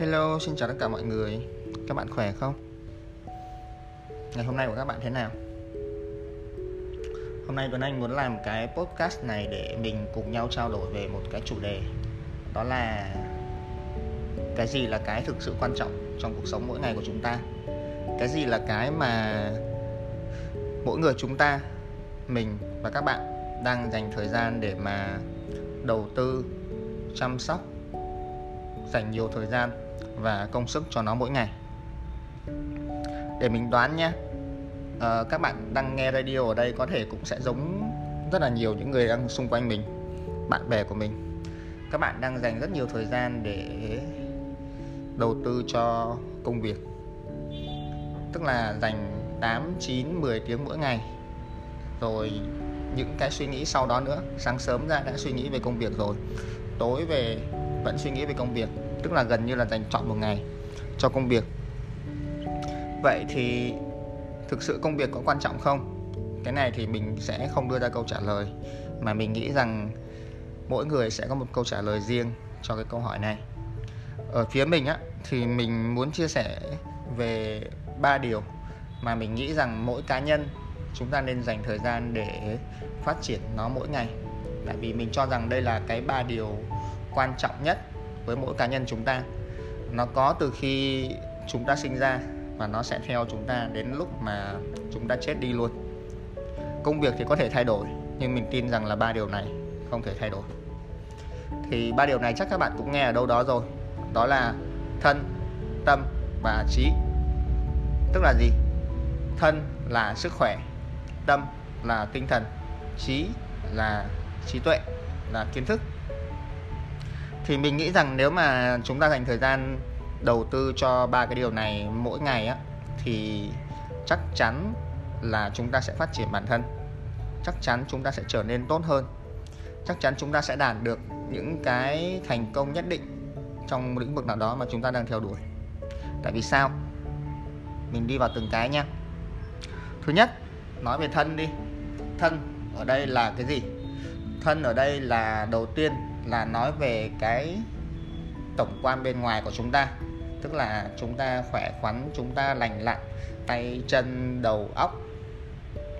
Hello, xin chào tất cả mọi người Các bạn khỏe không? Ngày hôm nay của các bạn thế nào? Hôm nay Tuấn Anh muốn làm cái podcast này để mình cùng nhau trao đổi về một cái chủ đề Đó là Cái gì là cái thực sự quan trọng trong cuộc sống mỗi ngày của chúng ta Cái gì là cái mà mỗi người chúng ta, mình và các bạn đang dành thời gian để mà đầu tư, chăm sóc dành nhiều thời gian và công sức cho nó mỗi ngày. Để mình đoán nhé à, các bạn đang nghe radio ở đây có thể cũng sẽ giống rất là nhiều những người đang xung quanh mình bạn bè của mình. Các bạn đang dành rất nhiều thời gian để đầu tư cho công việc. Tức là dành 8, 9, 10 tiếng mỗi ngày. Rồi những cái suy nghĩ sau đó nữa. Sáng sớm ra đã suy nghĩ về công việc rồi. Tối về vẫn suy nghĩ về công việc tức là gần như là dành chọn một ngày cho công việc. Vậy thì thực sự công việc có quan trọng không? Cái này thì mình sẽ không đưa ra câu trả lời, mà mình nghĩ rằng mỗi người sẽ có một câu trả lời riêng cho cái câu hỏi này. Ở phía mình á, thì mình muốn chia sẻ về ba điều mà mình nghĩ rằng mỗi cá nhân chúng ta nên dành thời gian để phát triển nó mỗi ngày. Tại vì mình cho rằng đây là cái ba điều quan trọng nhất với mỗi cá nhân chúng ta. Nó có từ khi chúng ta sinh ra và nó sẽ theo chúng ta đến lúc mà chúng ta chết đi luôn. Công việc thì có thể thay đổi, nhưng mình tin rằng là ba điều này không thể thay đổi. Thì ba điều này chắc các bạn cũng nghe ở đâu đó rồi. Đó là thân, tâm và trí. Tức là gì? Thân là sức khỏe, tâm là tinh thần, trí là trí tuệ, là kiến thức thì mình nghĩ rằng nếu mà chúng ta dành thời gian đầu tư cho ba cái điều này mỗi ngày á, thì chắc chắn là chúng ta sẽ phát triển bản thân. Chắc chắn chúng ta sẽ trở nên tốt hơn. Chắc chắn chúng ta sẽ đạt được những cái thành công nhất định trong lĩnh vực nào đó mà chúng ta đang theo đuổi. Tại vì sao? Mình đi vào từng cái nha. Thứ nhất, nói về thân đi. Thân ở đây là cái gì? Thân ở đây là đầu tiên là nói về cái tổng quan bên ngoài của chúng ta. Tức là chúng ta khỏe khoắn chúng ta lành lặn tay chân đầu óc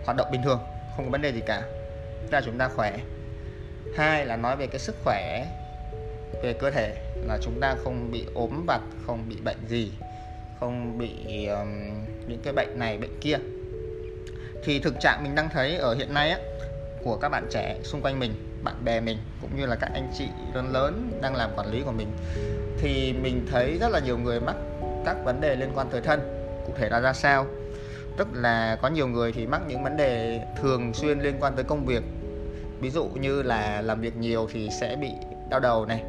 hoạt động bình thường không có vấn đề gì cả. Tức là chúng ta khỏe. Hai là nói về cái sức khỏe về cơ thể là chúng ta không bị ốm vặt không bị bệnh gì không bị um, những cái bệnh này bệnh kia. Thì thực trạng mình đang thấy ở hiện nay á, của các bạn trẻ xung quanh mình bạn bè mình cũng như là các anh chị lớn lớn đang làm quản lý của mình thì mình thấy rất là nhiều người mắc các vấn đề liên quan tới thân cụ thể là ra sao. Tức là có nhiều người thì mắc những vấn đề thường xuyên liên quan tới công việc. Ví dụ như là làm việc nhiều thì sẽ bị đau đầu này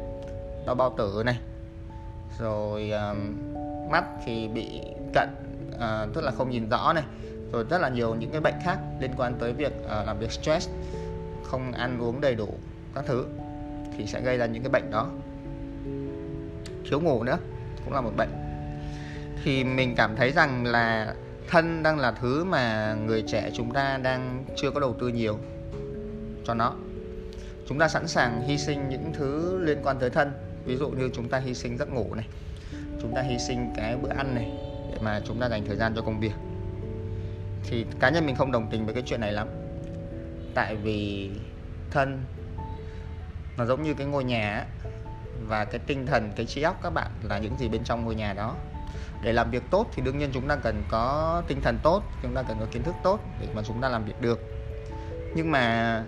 đau bao tử này rồi um, mắt thì bị cận uh, tức là không nhìn rõ này rồi rất là nhiều những cái bệnh khác liên quan tới việc uh, làm việc stress không ăn uống đầy đủ các thứ thì sẽ gây ra những cái bệnh đó. Thiếu ngủ nữa cũng là một bệnh. Thì mình cảm thấy rằng là thân đang là thứ mà người trẻ chúng ta đang chưa có đầu tư nhiều cho nó. Chúng ta sẵn sàng hy sinh những thứ liên quan tới thân. Ví dụ như chúng ta hy sinh giấc ngủ này, chúng ta hy sinh cái bữa ăn này để mà chúng ta dành thời gian cho công việc. Thì cá nhân mình không đồng tình với cái chuyện này lắm tại vì thân, nó giống như cái ngôi nhà và cái tinh thần, cái trí óc các bạn là những gì bên trong ngôi nhà đó. Để làm việc tốt thì đương nhiên chúng ta cần có tinh thần tốt, chúng ta cần có kiến thức tốt để mà chúng ta làm việc được. Nhưng mà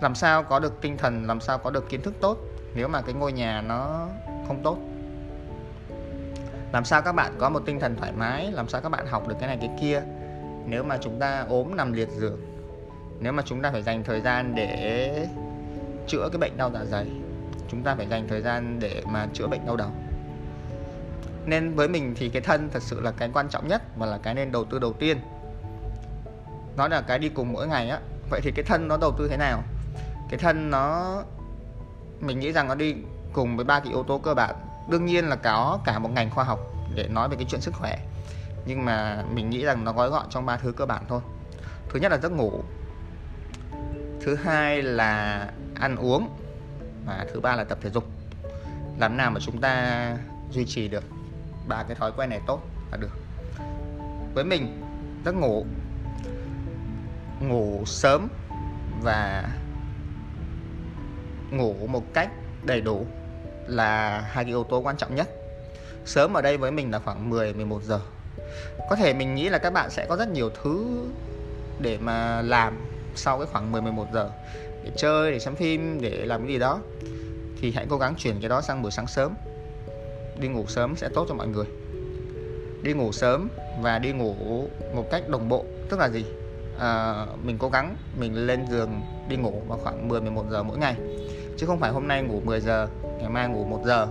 làm sao có được tinh thần, làm sao có được kiến thức tốt nếu mà cái ngôi nhà nó không tốt? Làm sao các bạn có một tinh thần thoải mái, làm sao các bạn học được cái này cái kia? Nếu mà chúng ta ốm nằm liệt giường, nếu mà chúng ta phải dành thời gian để chữa cái bệnh đau dạ dày, chúng ta phải dành thời gian để mà chữa bệnh đau đầu. Nên với mình thì cái thân thật sự là cái quan trọng nhất và là cái nên đầu tư đầu tiên. Nó là cái đi cùng mỗi ngày á, vậy thì cái thân nó đầu tư thế nào? Cái thân nó, mình nghĩ rằng nó đi cùng với ba cái yếu tố cơ bản. Đương nhiên là có cả một ngành khoa học để nói về cái chuyện sức khỏe nhưng mà mình nghĩ rằng nó gói gọn trong ba thứ cơ bản thôi. Thứ nhất là giấc ngủ. Thứ hai là ăn uống. Và thứ ba là tập thể dục. Làm nào mà chúng ta duy trì được ba cái thói quen này tốt là được. Với mình, giấc ngủ. Ngủ sớm và ngủ một cách đầy đủ là hai cái yếu tố quan trọng nhất. Sớm ở đây với mình là khoảng 10 11 giờ có thể mình nghĩ là các bạn sẽ có rất nhiều thứ để mà làm sau cái khoảng 10 11 giờ để chơi để xem phim để làm cái gì đó. Thì hãy cố gắng chuyển cái đó sang buổi sáng sớm. Đi ngủ sớm sẽ tốt cho mọi người. Đi ngủ sớm và đi ngủ một cách đồng bộ tức là gì? À, mình cố gắng mình lên giường đi ngủ vào khoảng 10 11 giờ mỗi ngày. Chứ không phải hôm nay ngủ 10 giờ ngày mai ngủ 1 giờ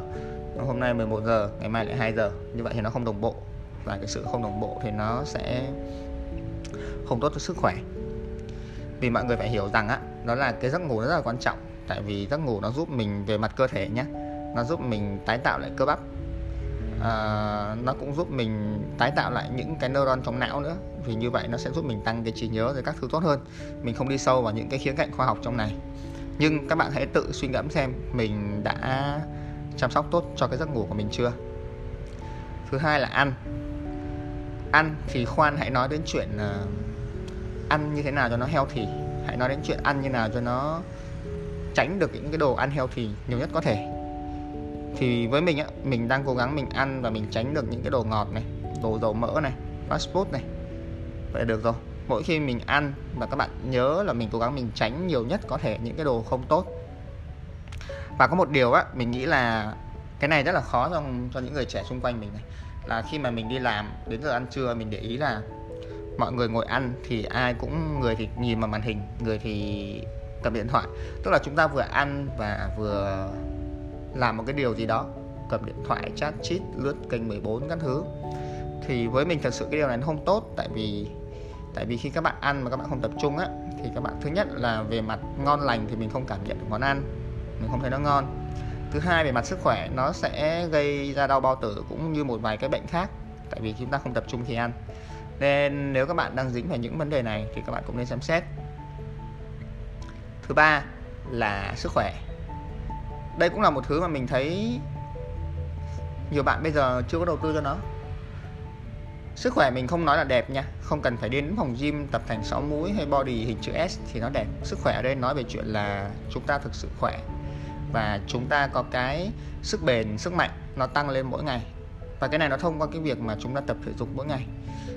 hôm nay 11 giờ ngày mai lại 2 giờ. Như vậy thì nó không đồng bộ và cái sự không đồng bộ thì nó sẽ không tốt cho sức khỏe. Vì mọi người phải hiểu rằng á đó là cái giấc ngủ rất là quan trọng. Tại vì giấc ngủ nó giúp mình về mặt cơ thể nhé nó giúp mình tái tạo lại cơ bắp. À, nó cũng giúp mình tái tạo lại những cái neuron trong não nữa. Vì như vậy nó sẽ giúp mình tăng cái trí nhớ rồi các thứ tốt hơn. Mình không đi sâu vào những cái khía cạnh khoa học trong này. Nhưng các bạn hãy tự suy ngẫm xem mình đã chăm sóc tốt cho cái giấc ngủ của mình chưa. Thứ hai là ăn ăn thì khoan hãy nói đến chuyện uh, ăn như thế nào cho nó healthy. Hãy nói đến chuyện ăn như nào cho nó tránh được những cái đồ ăn healthy nhiều nhất có thể. Thì với mình á mình đang cố gắng mình ăn và mình tránh được những cái đồ ngọt này đồ dầu mỡ này fast food này. Vậy là được rồi. Mỗi khi mình ăn và các bạn nhớ là mình cố gắng mình tránh nhiều nhất có thể những cái đồ không tốt. Và có một điều á mình nghĩ là cái này rất là khó cho, cho những người trẻ xung quanh mình này là khi mà mình đi làm, đến giờ ăn trưa mình để ý là mọi người ngồi ăn thì ai cũng, người thì nhìn vào màn hình, người thì cầm điện thoại. Tức là chúng ta vừa ăn và vừa làm một cái điều gì đó, cầm điện thoại, chat chít lướt kênh 14 các thứ. Thì với mình thật sự cái điều này nó không tốt, tại vì tại vì khi các bạn ăn mà các bạn không tập trung á, thì các bạn, thứ nhất là về mặt ngon lành thì mình không cảm nhận được món ăn, mình không thấy nó ngon thứ hai về mặt sức khỏe, nó sẽ gây ra đau bao tử cũng như một vài cái bệnh khác, tại vì chúng ta không tập trung khi ăn. Nên nếu các bạn đang dính phải những vấn đề này thì các bạn cũng nên xem xét. Thứ ba là sức khỏe. Đây cũng là một thứ mà mình thấy nhiều bạn bây giờ chưa có đầu tư cho nó. Sức khỏe mình không nói là đẹp nha, không cần phải đến phòng gym, tập thành 6 múi hay body hình chữ S thì nó đẹp. Sức khỏe ở đây nói về chuyện là chúng ta thực sự khỏe và chúng ta có cái sức bền, sức mạnh nó tăng lên mỗi ngày. Và cái này nó thông qua cái việc mà chúng ta tập thể dục mỗi ngày.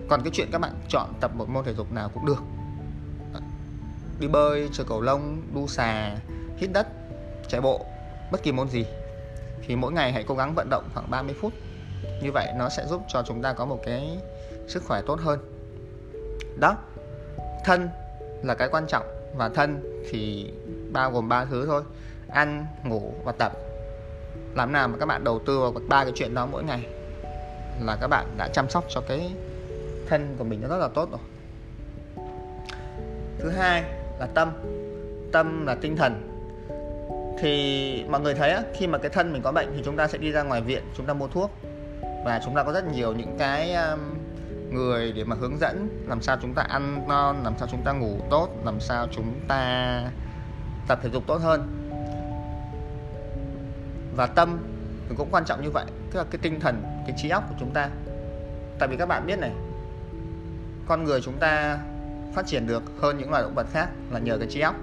Còn cái chuyện các bạn chọn tập một môn thể dục nào cũng được. Đi bơi, chơi cầu lông, đu xà, hít đất, chạy bộ, bất kỳ môn gì. Thì mỗi ngày hãy cố gắng vận động khoảng 30 phút. Như vậy nó sẽ giúp cho chúng ta có một cái sức khỏe tốt hơn. Đó. Thân là cái quan trọng và thân thì bao gồm ba thứ thôi ăn ngủ và tập. Làm nào mà các bạn đầu tư vào ba cái chuyện đó mỗi ngày là các bạn đã chăm sóc cho cái thân của mình nó rất là tốt rồi. Thứ hai là tâm. Tâm là tinh thần. Thì mọi người thấy á, khi mà cái thân mình có bệnh thì chúng ta sẽ đi ra ngoài viện chúng ta mua thuốc. Và chúng ta có rất nhiều những cái um, người để mà hướng dẫn làm sao chúng ta ăn ngon làm sao chúng ta ngủ tốt làm sao chúng ta tập thể dục tốt hơn và tâm thì cũng quan trọng như vậy. Tức là cái tinh thần, cái trí óc của chúng ta. Tại vì các bạn biết này, con người chúng ta phát triển được hơn những loài động vật khác là nhờ cái trí óc.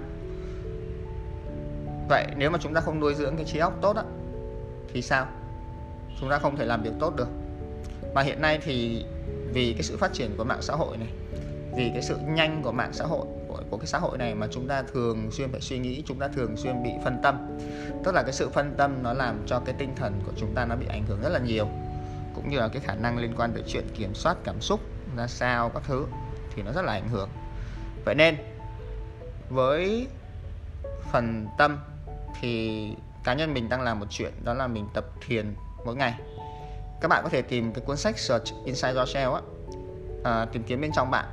Vậy nếu mà chúng ta không nuôi dưỡng cái trí óc tốt á, thì sao? Chúng ta không thể làm việc tốt được. Và hiện nay thì vì cái sự phát triển của mạng xã hội này, vì cái sự nhanh của mạng xã hội của, của cái xã hội này mà chúng ta thường xuyên phải suy nghĩ chúng ta thường xuyên bị phân tâm. Tức là cái sự phân tâm nó làm cho cái tinh thần của chúng ta nó bị ảnh hưởng rất là nhiều. Cũng như là cái khả năng liên quan tới chuyện kiểm soát cảm xúc ra sao các thứ thì nó rất là ảnh hưởng. Vậy nên với phần tâm thì cá nhân mình đang làm một chuyện đó là mình tập thiền mỗi ngày. Các bạn có thể tìm cái cuốn sách Search Inside Yourself á à, tìm kiếm bên trong bạn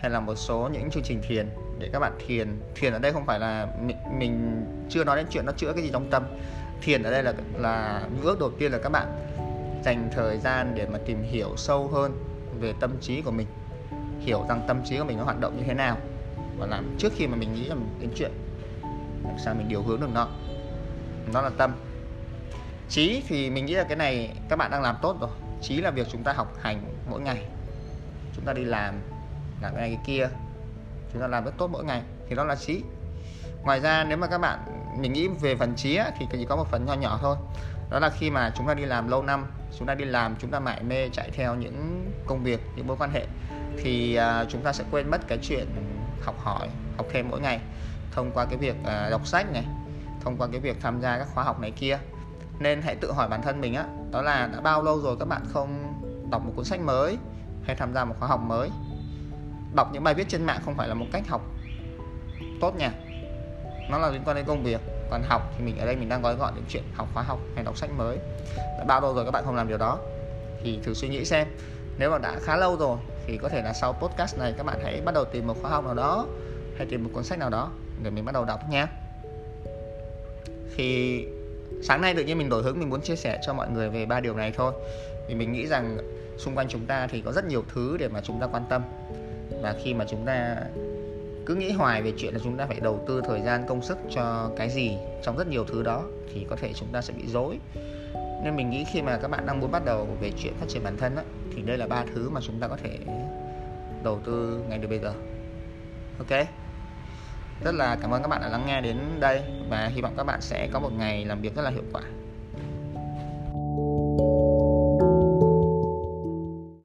hay là một số những chương trình thiền để các bạn thiền. Thiền ở đây không phải là mình, mình chưa nói đến chuyện nó chữa cái gì trong tâm. Thiền ở đây là là bước đầu tiên là các bạn dành thời gian để mà tìm hiểu sâu hơn về tâm trí của mình hiểu rằng tâm trí của mình nó hoạt động như thế nào và làm trước khi mà mình nghĩ đến chuyện làm sao mình điều hướng được nó. Nó là tâm. Trí thì mình nghĩ là cái này các bạn đang làm tốt rồi. Trí là việc chúng ta học hành mỗi ngày. Chúng ta đi làm làm cái này cái kia chúng ta làm rất tốt mỗi ngày thì đó là trí. Ngoài ra nếu mà các bạn mình nghĩ về phần trí thì chỉ có một phần nho nhỏ thôi. Đó là khi mà chúng ta đi làm lâu năm chúng ta đi làm chúng ta mải mê chạy theo những công việc những mối quan hệ thì uh, chúng ta sẽ quên mất cái chuyện học hỏi học thêm mỗi ngày. Thông qua cái việc uh, đọc sách này thông qua cái việc tham gia các khóa học này kia. Nên hãy tự hỏi bản thân mình á đó là đã bao lâu rồi các bạn không đọc một cuốn sách mới hay tham gia một khóa học mới? Đọc những bài viết trên mạng không phải là một cách học tốt nha. Nó là liên quan đến công việc. Còn học thì mình, ở đây mình đang gói gọn những chuyện học khóa học hay đọc sách mới. Đã bao lâu rồi các bạn không làm điều đó? Thì thử suy nghĩ xem. Nếu mà đã khá lâu rồi thì có thể là sau podcast này các bạn hãy bắt đầu tìm một khóa học nào đó hay tìm một cuốn sách nào đó để mình bắt đầu đọc nha. Thì sáng nay tự nhiên mình đổi hướng, mình muốn chia sẻ cho mọi người về ba điều này thôi. Vì mình nghĩ rằng xung quanh chúng ta thì có rất nhiều thứ để mà chúng ta quan tâm và khi mà chúng ta cứ nghĩ hoài về chuyện là chúng ta phải đầu tư thời gian công sức cho cái gì trong rất nhiều thứ đó thì có thể chúng ta sẽ bị dối nên mình nghĩ khi mà các bạn đang muốn bắt đầu về chuyện phát triển bản thân á, thì đây là ba thứ mà chúng ta có thể đầu tư ngay từ bây giờ. Ok? Rất là cảm ơn các bạn đã lắng nghe đến đây và hy vọng các bạn sẽ có một ngày làm việc rất là hiệu quả.